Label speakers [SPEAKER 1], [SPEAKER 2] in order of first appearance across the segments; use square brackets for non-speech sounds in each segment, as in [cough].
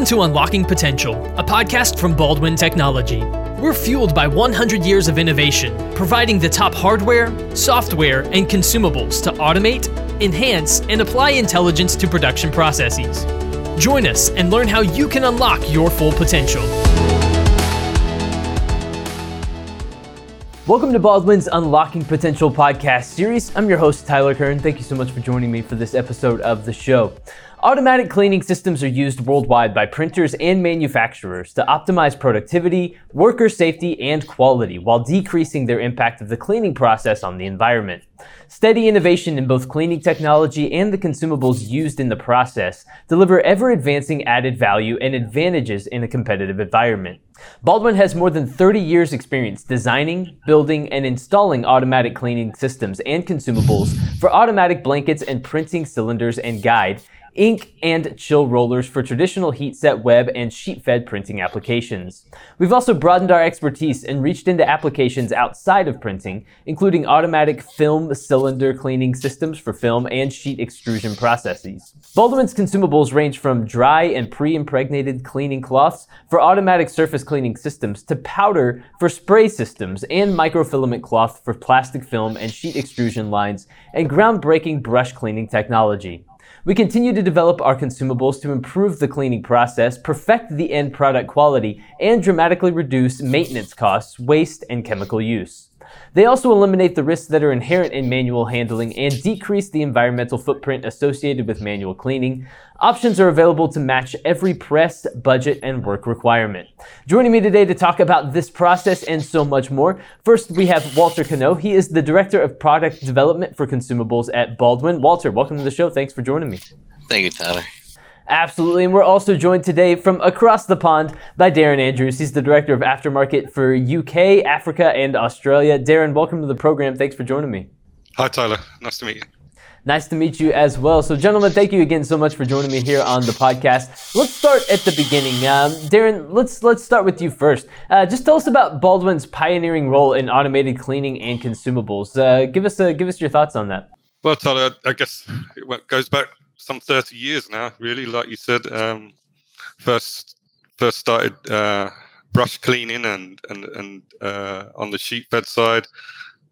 [SPEAKER 1] Welcome to Unlocking Potential, a podcast from Baldwin Technology. We're fueled by 100 years of innovation, providing the top hardware, software, and consumables to automate, enhance, and apply intelligence to production processes. Join us and learn how you can unlock your full potential.
[SPEAKER 2] Welcome to Baldwin's Unlocking Potential podcast series. I'm your host, Tyler Kern. Thank you so much for joining me for this episode of the show. Automatic cleaning systems are used worldwide by printers and manufacturers to optimize productivity, worker safety, and quality while decreasing their impact of the cleaning process on the environment. Steady innovation in both cleaning technology and the consumables used in the process deliver ever advancing added value and advantages in a competitive environment. Baldwin has more than 30 years experience designing, building, and installing automatic cleaning systems and consumables for automatic blankets and printing cylinders and guide ink, and chill rollers for traditional heat set web and sheet fed printing applications. We've also broadened our expertise and reached into applications outside of printing, including automatic film cylinder cleaning systems for film and sheet extrusion processes. Baldwin's consumables range from dry and pre impregnated cleaning cloths for automatic surface cleaning systems to powder for spray systems and microfilament cloth for plastic film and sheet extrusion lines and groundbreaking brush cleaning technology. We continue to develop our consumables to improve the cleaning process, perfect the end product quality, and dramatically reduce maintenance costs, waste, and chemical use. They also eliminate the risks that are inherent in manual handling and decrease the environmental footprint associated with manual cleaning. Options are available to match every press, budget, and work requirement. Joining me today to talk about this process and so much more, first we have Walter Cano. He is the Director of Product Development for Consumables at Baldwin. Walter, welcome to the show. Thanks for joining me.
[SPEAKER 3] Thank you, Tyler.
[SPEAKER 2] Absolutely. And we're also joined today from across the pond by Darren Andrews. He's the Director of Aftermarket for UK, Africa, and Australia. Darren, welcome to the program. Thanks for joining me.
[SPEAKER 4] Hi, Tyler. Nice to meet you.
[SPEAKER 2] Nice to meet you as well. So, gentlemen, thank you again so much for joining me here on the podcast. Let's start at the beginning. Um, Darren, let's let's start with you first. Uh, just tell us about Baldwin's pioneering role in automated cleaning and consumables. Uh, give us a, give us your thoughts on that.
[SPEAKER 4] Well, Tyler, I guess it goes back some 30 years now, really. Like you said, um, first first started uh, brush cleaning and and and uh, on the sheet fed side,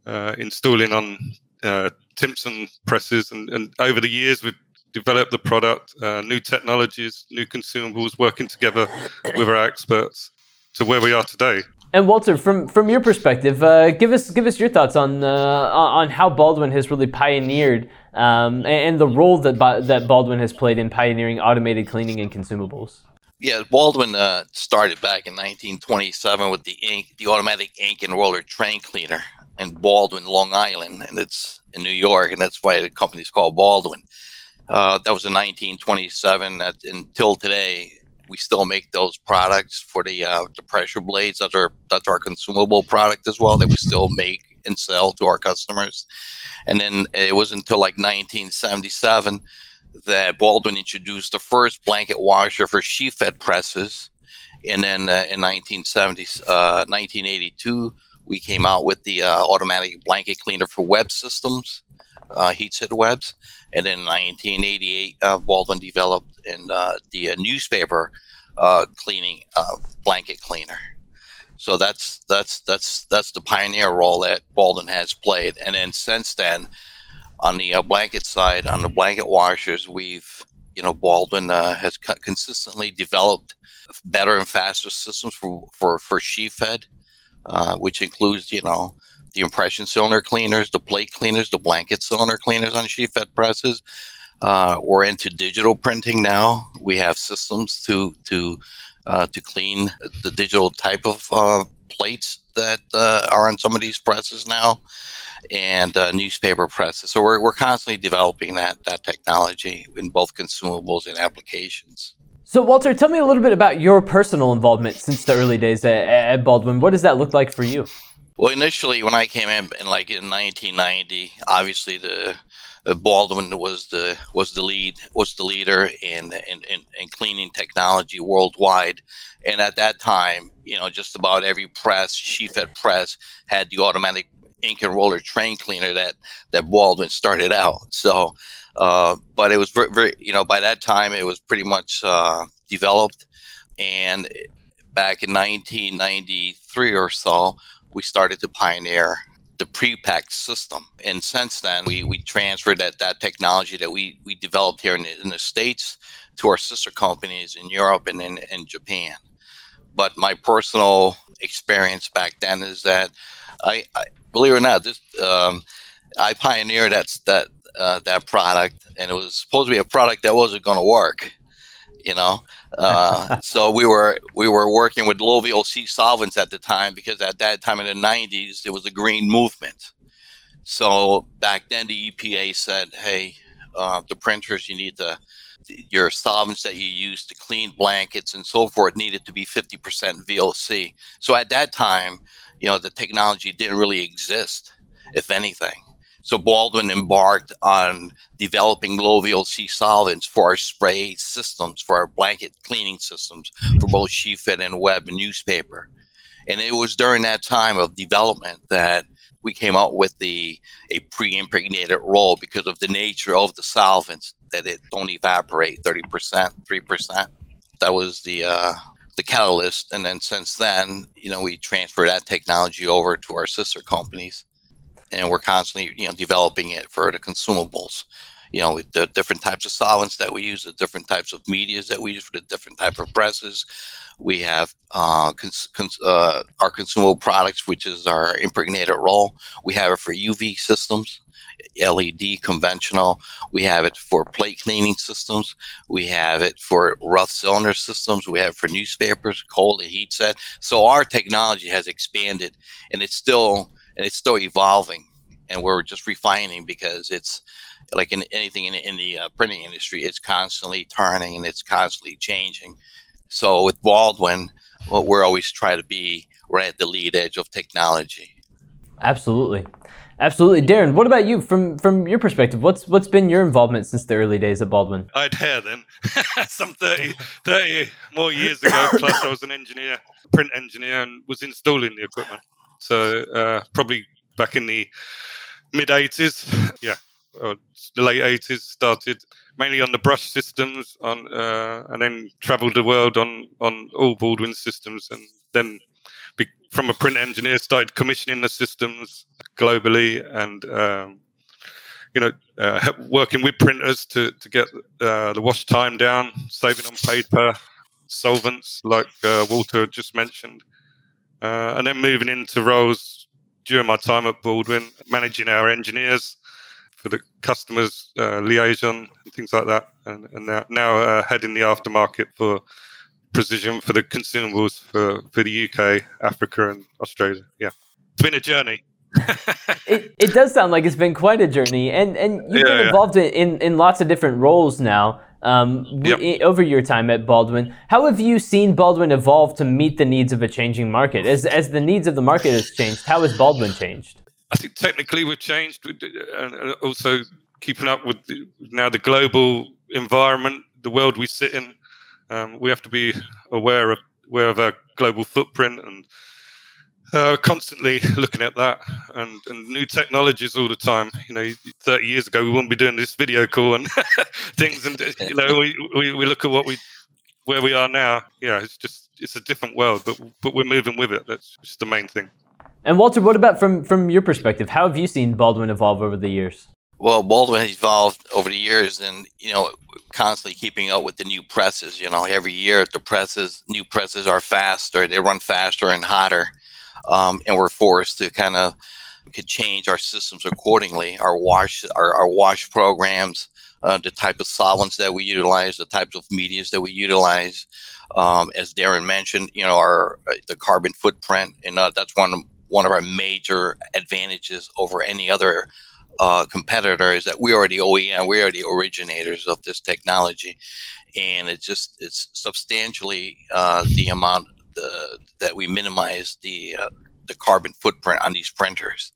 [SPEAKER 4] uh, installing on uh, Timson presses, and, and over the years we've developed the product, uh, new technologies, new consumables, working together with our experts to where we are today.
[SPEAKER 2] And Walter, from from your perspective, uh, give us give us your thoughts on uh, on how Baldwin has really pioneered um, and the role that that Baldwin has played in pioneering automated cleaning and consumables.
[SPEAKER 3] Yeah, Baldwin uh, started back in 1927 with the ink, the automatic ink and roller train cleaner in Baldwin, Long Island, and it's in New York, and that's why the company's called Baldwin. Uh, that was in 1927. That, until today, we still make those products for the uh, the pressure blades. That's our that's our consumable product as well that we still make and sell to our customers. And then it was until like 1977 that Baldwin introduced the first blanket washer for sheet fed presses. And then uh, in 1970, uh, 1982, we came out with the uh, automatic blanket cleaner for web systems, uh, heat set webs. And then in 1988, uh, Baldwin developed in uh, the newspaper cleaning blanket cleaner. So that's that's that's that's the pioneer role that Baldwin has played. And then since then, on the uh, blanket side, on the blanket washers, we've you know Baldwin uh, has co- consistently developed better and faster systems for for for sheet fed, uh, which includes you know the impression cylinder cleaners, the plate cleaners, the blanket cylinder cleaners on sheet fed presses. Uh, we're into digital printing now. We have systems to to uh, to clean the digital type of uh, plates that uh, are on some of these presses now, and uh, newspaper presses. So we're we're constantly developing that that technology in both consumables and applications.
[SPEAKER 2] So, Walter, tell me a little bit about your personal involvement since the early days at, at Baldwin. What does that look like for you?
[SPEAKER 3] Well, initially, when I came in, in like in 1990, obviously the Baldwin was the was the lead was the leader in, in in, in cleaning technology worldwide, and at that time, you know, just about every press, sheet fed press, had the automatic ink and roller train cleaner that that Baldwin started out. So, uh, but it was very, very, you know, by that time it was pretty much uh, developed, and back in 1993 or so, we started to pioneer the pre-packed system. And since then, we, we transferred that, that technology that we, we developed here in the, in the States to our sister companies in Europe and in, in Japan. But my personal experience back then is that I, I believe it or not, this um, I pioneered that that uh, that product, and it was supposed to be a product that wasn't going to work. You know, uh, [laughs] so we were we were working with low VOC solvents at the time because at that time in the 90s there was a green movement. So back then the EPA said, "Hey, uh, the printers you need to your solvents that you use to clean blankets and so forth needed to be 50% VOC." So at that time, you know, the technology didn't really exist, if anything. So Baldwin embarked on developing low VOC solvents for our spray systems, for our blanket cleaning systems, for both sheet-fed and web and newspaper. And it was during that time of development that we came out with the a pre-impregnated roll because of the nature of the solvents that it don't evaporate 30%, 3%. That was the uh, the catalyst. And then since then, you know, we transferred that technology over to our sister companies and we're constantly you know developing it for the consumables. You know the different types of solvents that we use the different types of medias that we use for the different type of presses. We have uh, cons- cons- uh, our consumable products which is our impregnated roll. We have it for uv systems led conventional. We have it for plate cleaning systems. We have it for rough cylinder systems. We have for newspapers cold and heat set. So our technology has expanded and it's still and it's still evolving and we're just refining because it's like in anything in, in the uh, printing industry it's constantly turning and it's constantly changing. So with baldwin well, we're always trying to be right at the lead edge of technology.
[SPEAKER 2] Absolutely. Absolutely. Darren what about you? From from your perspective what's what's been your involvement since the early days of baldwin?
[SPEAKER 4] I'd hair then [laughs] some 30 30 more years ago plus i was an engineer print engineer and was installing the equipment so uh, probably back in the mid 80s, yeah, the late 80s, started mainly on the brush systems, on uh, and then travelled the world on on all Baldwin systems, and then be, from a print engineer started commissioning the systems globally and. Um, you know, uh, [laughs] working with printers to to get uh, the wash time down, saving on paper, solvents like uh, Walter just mentioned, uh, and then moving into roles during my time at Baldwin, managing our engineers for the customers uh, liaison and things like that, and, and now, now uh, heading the aftermarket for precision for the consumables for, for the UK, Africa, and Australia. Yeah, it's been a journey. [laughs]
[SPEAKER 2] it, it does sound like it's been quite a journey, and and you've yeah, been involved yeah. in, in lots of different roles now um, yep. over your time at Baldwin. How have you seen Baldwin evolve to meet the needs of a changing market? As, as the needs of the market has changed, how has Baldwin changed?
[SPEAKER 4] I think technically we've changed, and also keeping up with the, now the global environment, the world we sit in. Um, we have to be aware of aware of our global footprint and uh, constantly looking at that and, and new technologies all the time. You know, 30 years ago, we wouldn't be doing this video call and [laughs] things. And, you know, we, we, we look at what we, where we are now. Yeah, it's just, it's a different world, but, but we're moving with it. That's just the main thing.
[SPEAKER 2] And Walter, what about from, from your perspective? How have you seen Baldwin evolve over the years?
[SPEAKER 3] Well, Baldwin has evolved over the years and, you know, constantly keeping up with the new presses. You know, every year the presses, new presses are faster, they run faster and hotter um, and we're forced to kind of could change our systems accordingly. Our wash, our, our wash programs, uh, the type of solvents that we utilize, the types of medias that we utilize. Um, as Darren mentioned, you know, our uh, the carbon footprint, and uh, that's one of, one of our major advantages over any other uh, competitor is that we are the OEM, we are the originators of this technology, and it's just it's substantially uh, the amount the that we minimize the uh, the carbon footprint on these printers.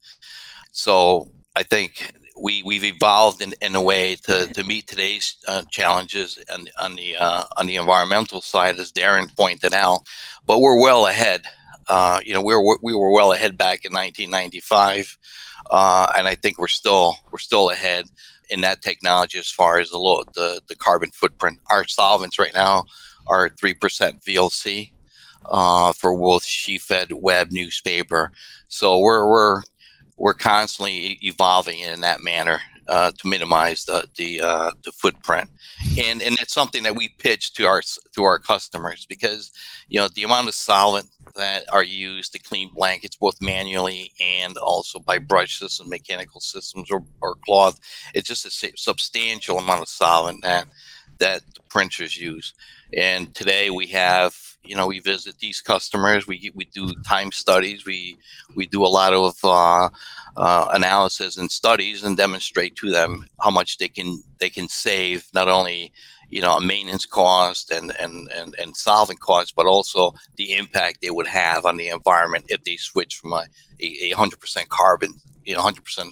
[SPEAKER 3] So I think we we've evolved in, in a way to, to meet today's uh, challenges on on the uh, on the environmental side, as Darren pointed out. But we're well ahead Uh, you know, we were we were well ahead back in 1995, uh, and I think we're still we're still ahead in that technology as far as the the the carbon footprint. Our solvents right now are three percent VOC uh, for both sheet-fed web newspaper. So we're we're we're constantly evolving in that manner uh, to minimize the the, uh, the footprint, and and it's something that we pitch to our to our customers because you know the amount of solvent that are used to clean blankets both manually and also by brush systems, mechanical systems, or, or cloth, it's just a substantial amount of solvent that that the printers use. And today we have you know we visit these customers we we do time studies we we do a lot of uh, uh, analysis and studies and demonstrate to them how much they can they can save not only you know maintenance cost and and and, and solvent cost but also the impact they would have on the environment if they switch from a, a, 100% carbon you know 100%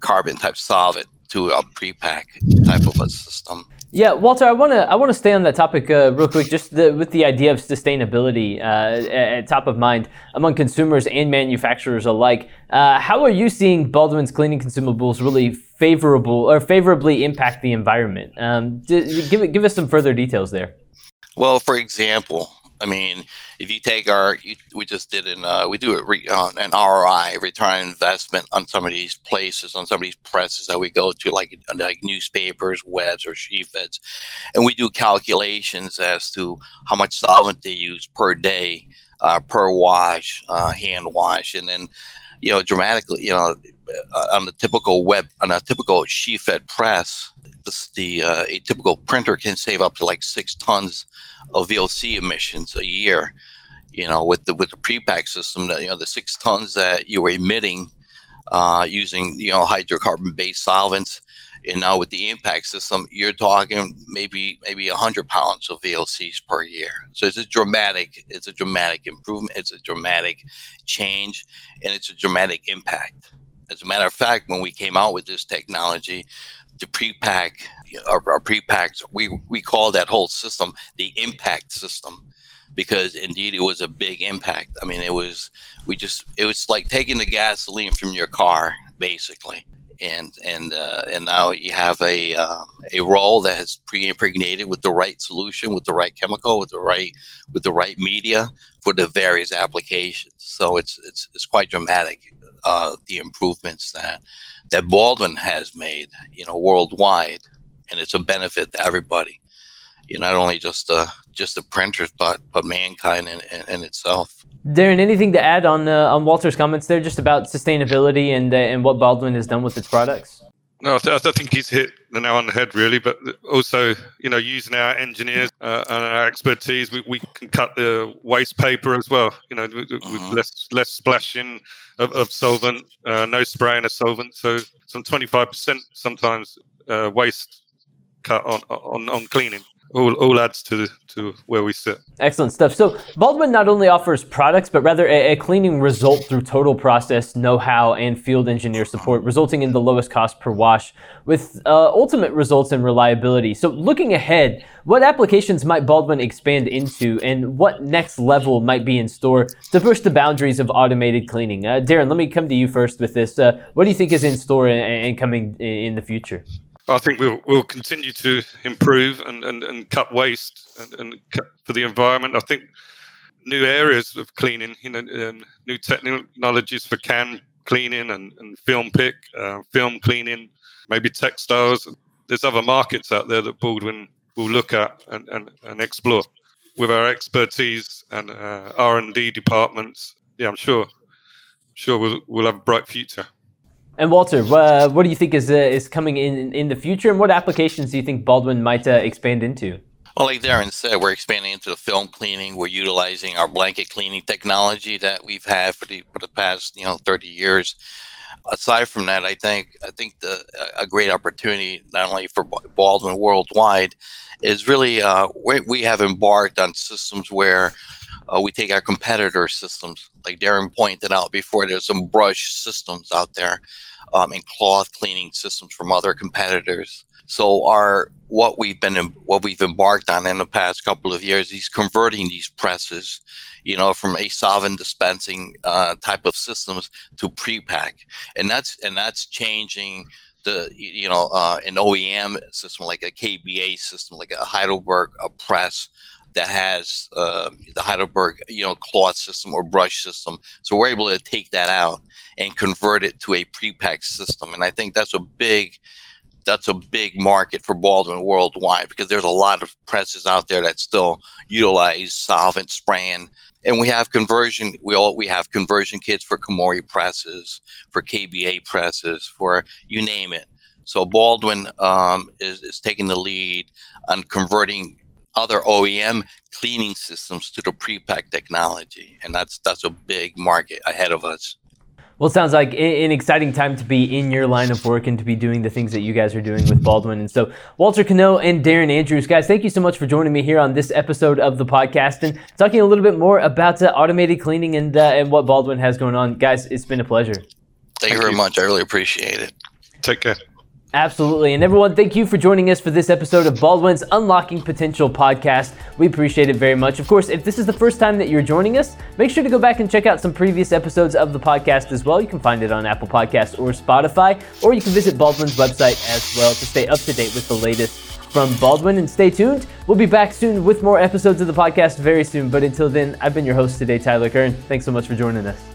[SPEAKER 3] carbon type solvent to a pre-pack type of a system
[SPEAKER 2] yeah, Walter, I want to I want to stay on that topic uh, real quick, just the, with the idea of sustainability uh, at top of mind among consumers and manufacturers alike. Uh, how are you seeing Baldwin's cleaning consumables really favorable or favorably impact the environment? Um, give give us some further details there.
[SPEAKER 3] Well, for example, I mean, if you take our, we just did an, uh, we do a re, uh, an ROI, return on investment on some of these places, on some of these presses that we go to, like like newspapers, webs, or sheet and we do calculations as to how much solvent they use per day, uh, per wash, uh, hand wash, and then, you know, dramatically, you know, uh, on the typical web, on a typical sheet fed press, the, the uh, a typical printer can save up to like six tons of VOC emissions a year. You know, with the with the pre-pack system, that you know the six tons that you were emitting uh, using you know hydrocarbon-based solvents, and now with the impact system, you're talking maybe maybe hundred pounds of VOCs per year. So it's a dramatic, it's a dramatic improvement, it's a dramatic change, and it's a dramatic impact. As a matter of fact, when we came out with this technology, the pre-pack our, our pre-packs we we call that whole system the impact system because indeed it was a big impact i mean it was we just it was like taking the gasoline from your car basically and and uh, and now you have a uh, a roll that has pre-impregnated with the right solution with the right chemical with the right with the right media for the various applications so it's it's it's quite dramatic uh, the improvements that that Baldwin has made, you know, worldwide, and it's a benefit to everybody. You know, not only just the just the printers, but but mankind in, in, in itself.
[SPEAKER 2] Darren, anything to add on uh, on Walter's comments there, just about sustainability and uh, and what Baldwin has done with its products?
[SPEAKER 4] No, I, th- I, think he's hit the nail on the head, really. But also, you know, using our engineers uh, and our expertise, we, we can cut the waste paper as well. You know, with, uh-huh. less less splashing of, of solvent, uh, no spraying of solvent. So some twenty five percent sometimes uh, waste cut on, on on cleaning all, all adds to to where we sit.
[SPEAKER 2] Excellent stuff. So Baldwin not only offers products, but rather a, a cleaning result through total process know-how and field engineer support, resulting in the lowest cost per wash, with uh, ultimate results in reliability. So looking ahead, what applications might Baldwin expand into, and what next level might be in store to push the boundaries of automated cleaning? Uh, Darren, let me come to you first with this. Uh, what do you think is in store and, and coming in the future?
[SPEAKER 4] I think we'll we'll continue to improve and, and, and cut waste and, and cut for the environment. I think new areas of cleaning, you know, um, new technologies for can cleaning and, and film pick, uh, film cleaning, maybe textiles. There's other markets out there that Baldwin will look at and, and, and explore with our expertise and uh, R and D departments. Yeah, I'm sure, sure we'll we'll have a bright future.
[SPEAKER 2] And Walter, uh, what do you think is uh, is coming in in the future, and what applications do you think Baldwin might uh, expand into?
[SPEAKER 3] Well, like Darren said, we're expanding into the film cleaning. We're utilizing our blanket cleaning technology that we've had for the for the past you know 30 years. Aside from that, I think I think the a great opportunity not only for Baldwin worldwide is really uh, we, we have embarked on systems where Uh, we take our competitor systems, like Darren pointed out before. There's some brush systems out there, um, and cloth cleaning systems from other competitors. So our what we've been what we've embarked on in the past couple of years is converting these presses, you know, from a solvent dispensing uh, type of systems to pre-pack, and that's and that's changing the you know uh, an OEM system like a KBA system, like a Heidelberg a press that has uh, the Heidelberg you know cloth system or brush system. So we're able to take that out and convert it to a pre-pack system, and I think that's a big that's a big market for Baldwin worldwide because there's a lot of presses out there that still utilize solvent spraying. And we have conversion. We all we have conversion kits for Komori presses, for KBA presses, for you name it. So Baldwin um, is, is taking the lead on converting other OEM cleaning systems to the pre-pack technology, and that's that's a big market ahead of us.
[SPEAKER 2] Well, it sounds like an exciting time to be in your line of work and to be doing the things that you guys are doing with Baldwin. And so, Walter Cano and Darren Andrews, guys, thank you so much for joining me here on this episode of the podcast and talking a little bit more about uh, automated cleaning and, uh, and what Baldwin has going on. Guys, it's been a pleasure. Thank,
[SPEAKER 3] thank you very you. much. I really appreciate it.
[SPEAKER 4] Take care.
[SPEAKER 2] Absolutely. And everyone, thank you for joining us for this episode of Baldwin's Unlocking Potential podcast. We appreciate it very much. Of course, if this is the first time that you're joining us, make sure to go back and check out some previous episodes of the podcast as well. You can find it on Apple Podcasts or Spotify, or you can visit Baldwin's website as well to stay up to date with the latest from Baldwin. And stay tuned. We'll be back soon with more episodes of the podcast very soon. But until then, I've been your host today, Tyler Kern. Thanks so much for joining us.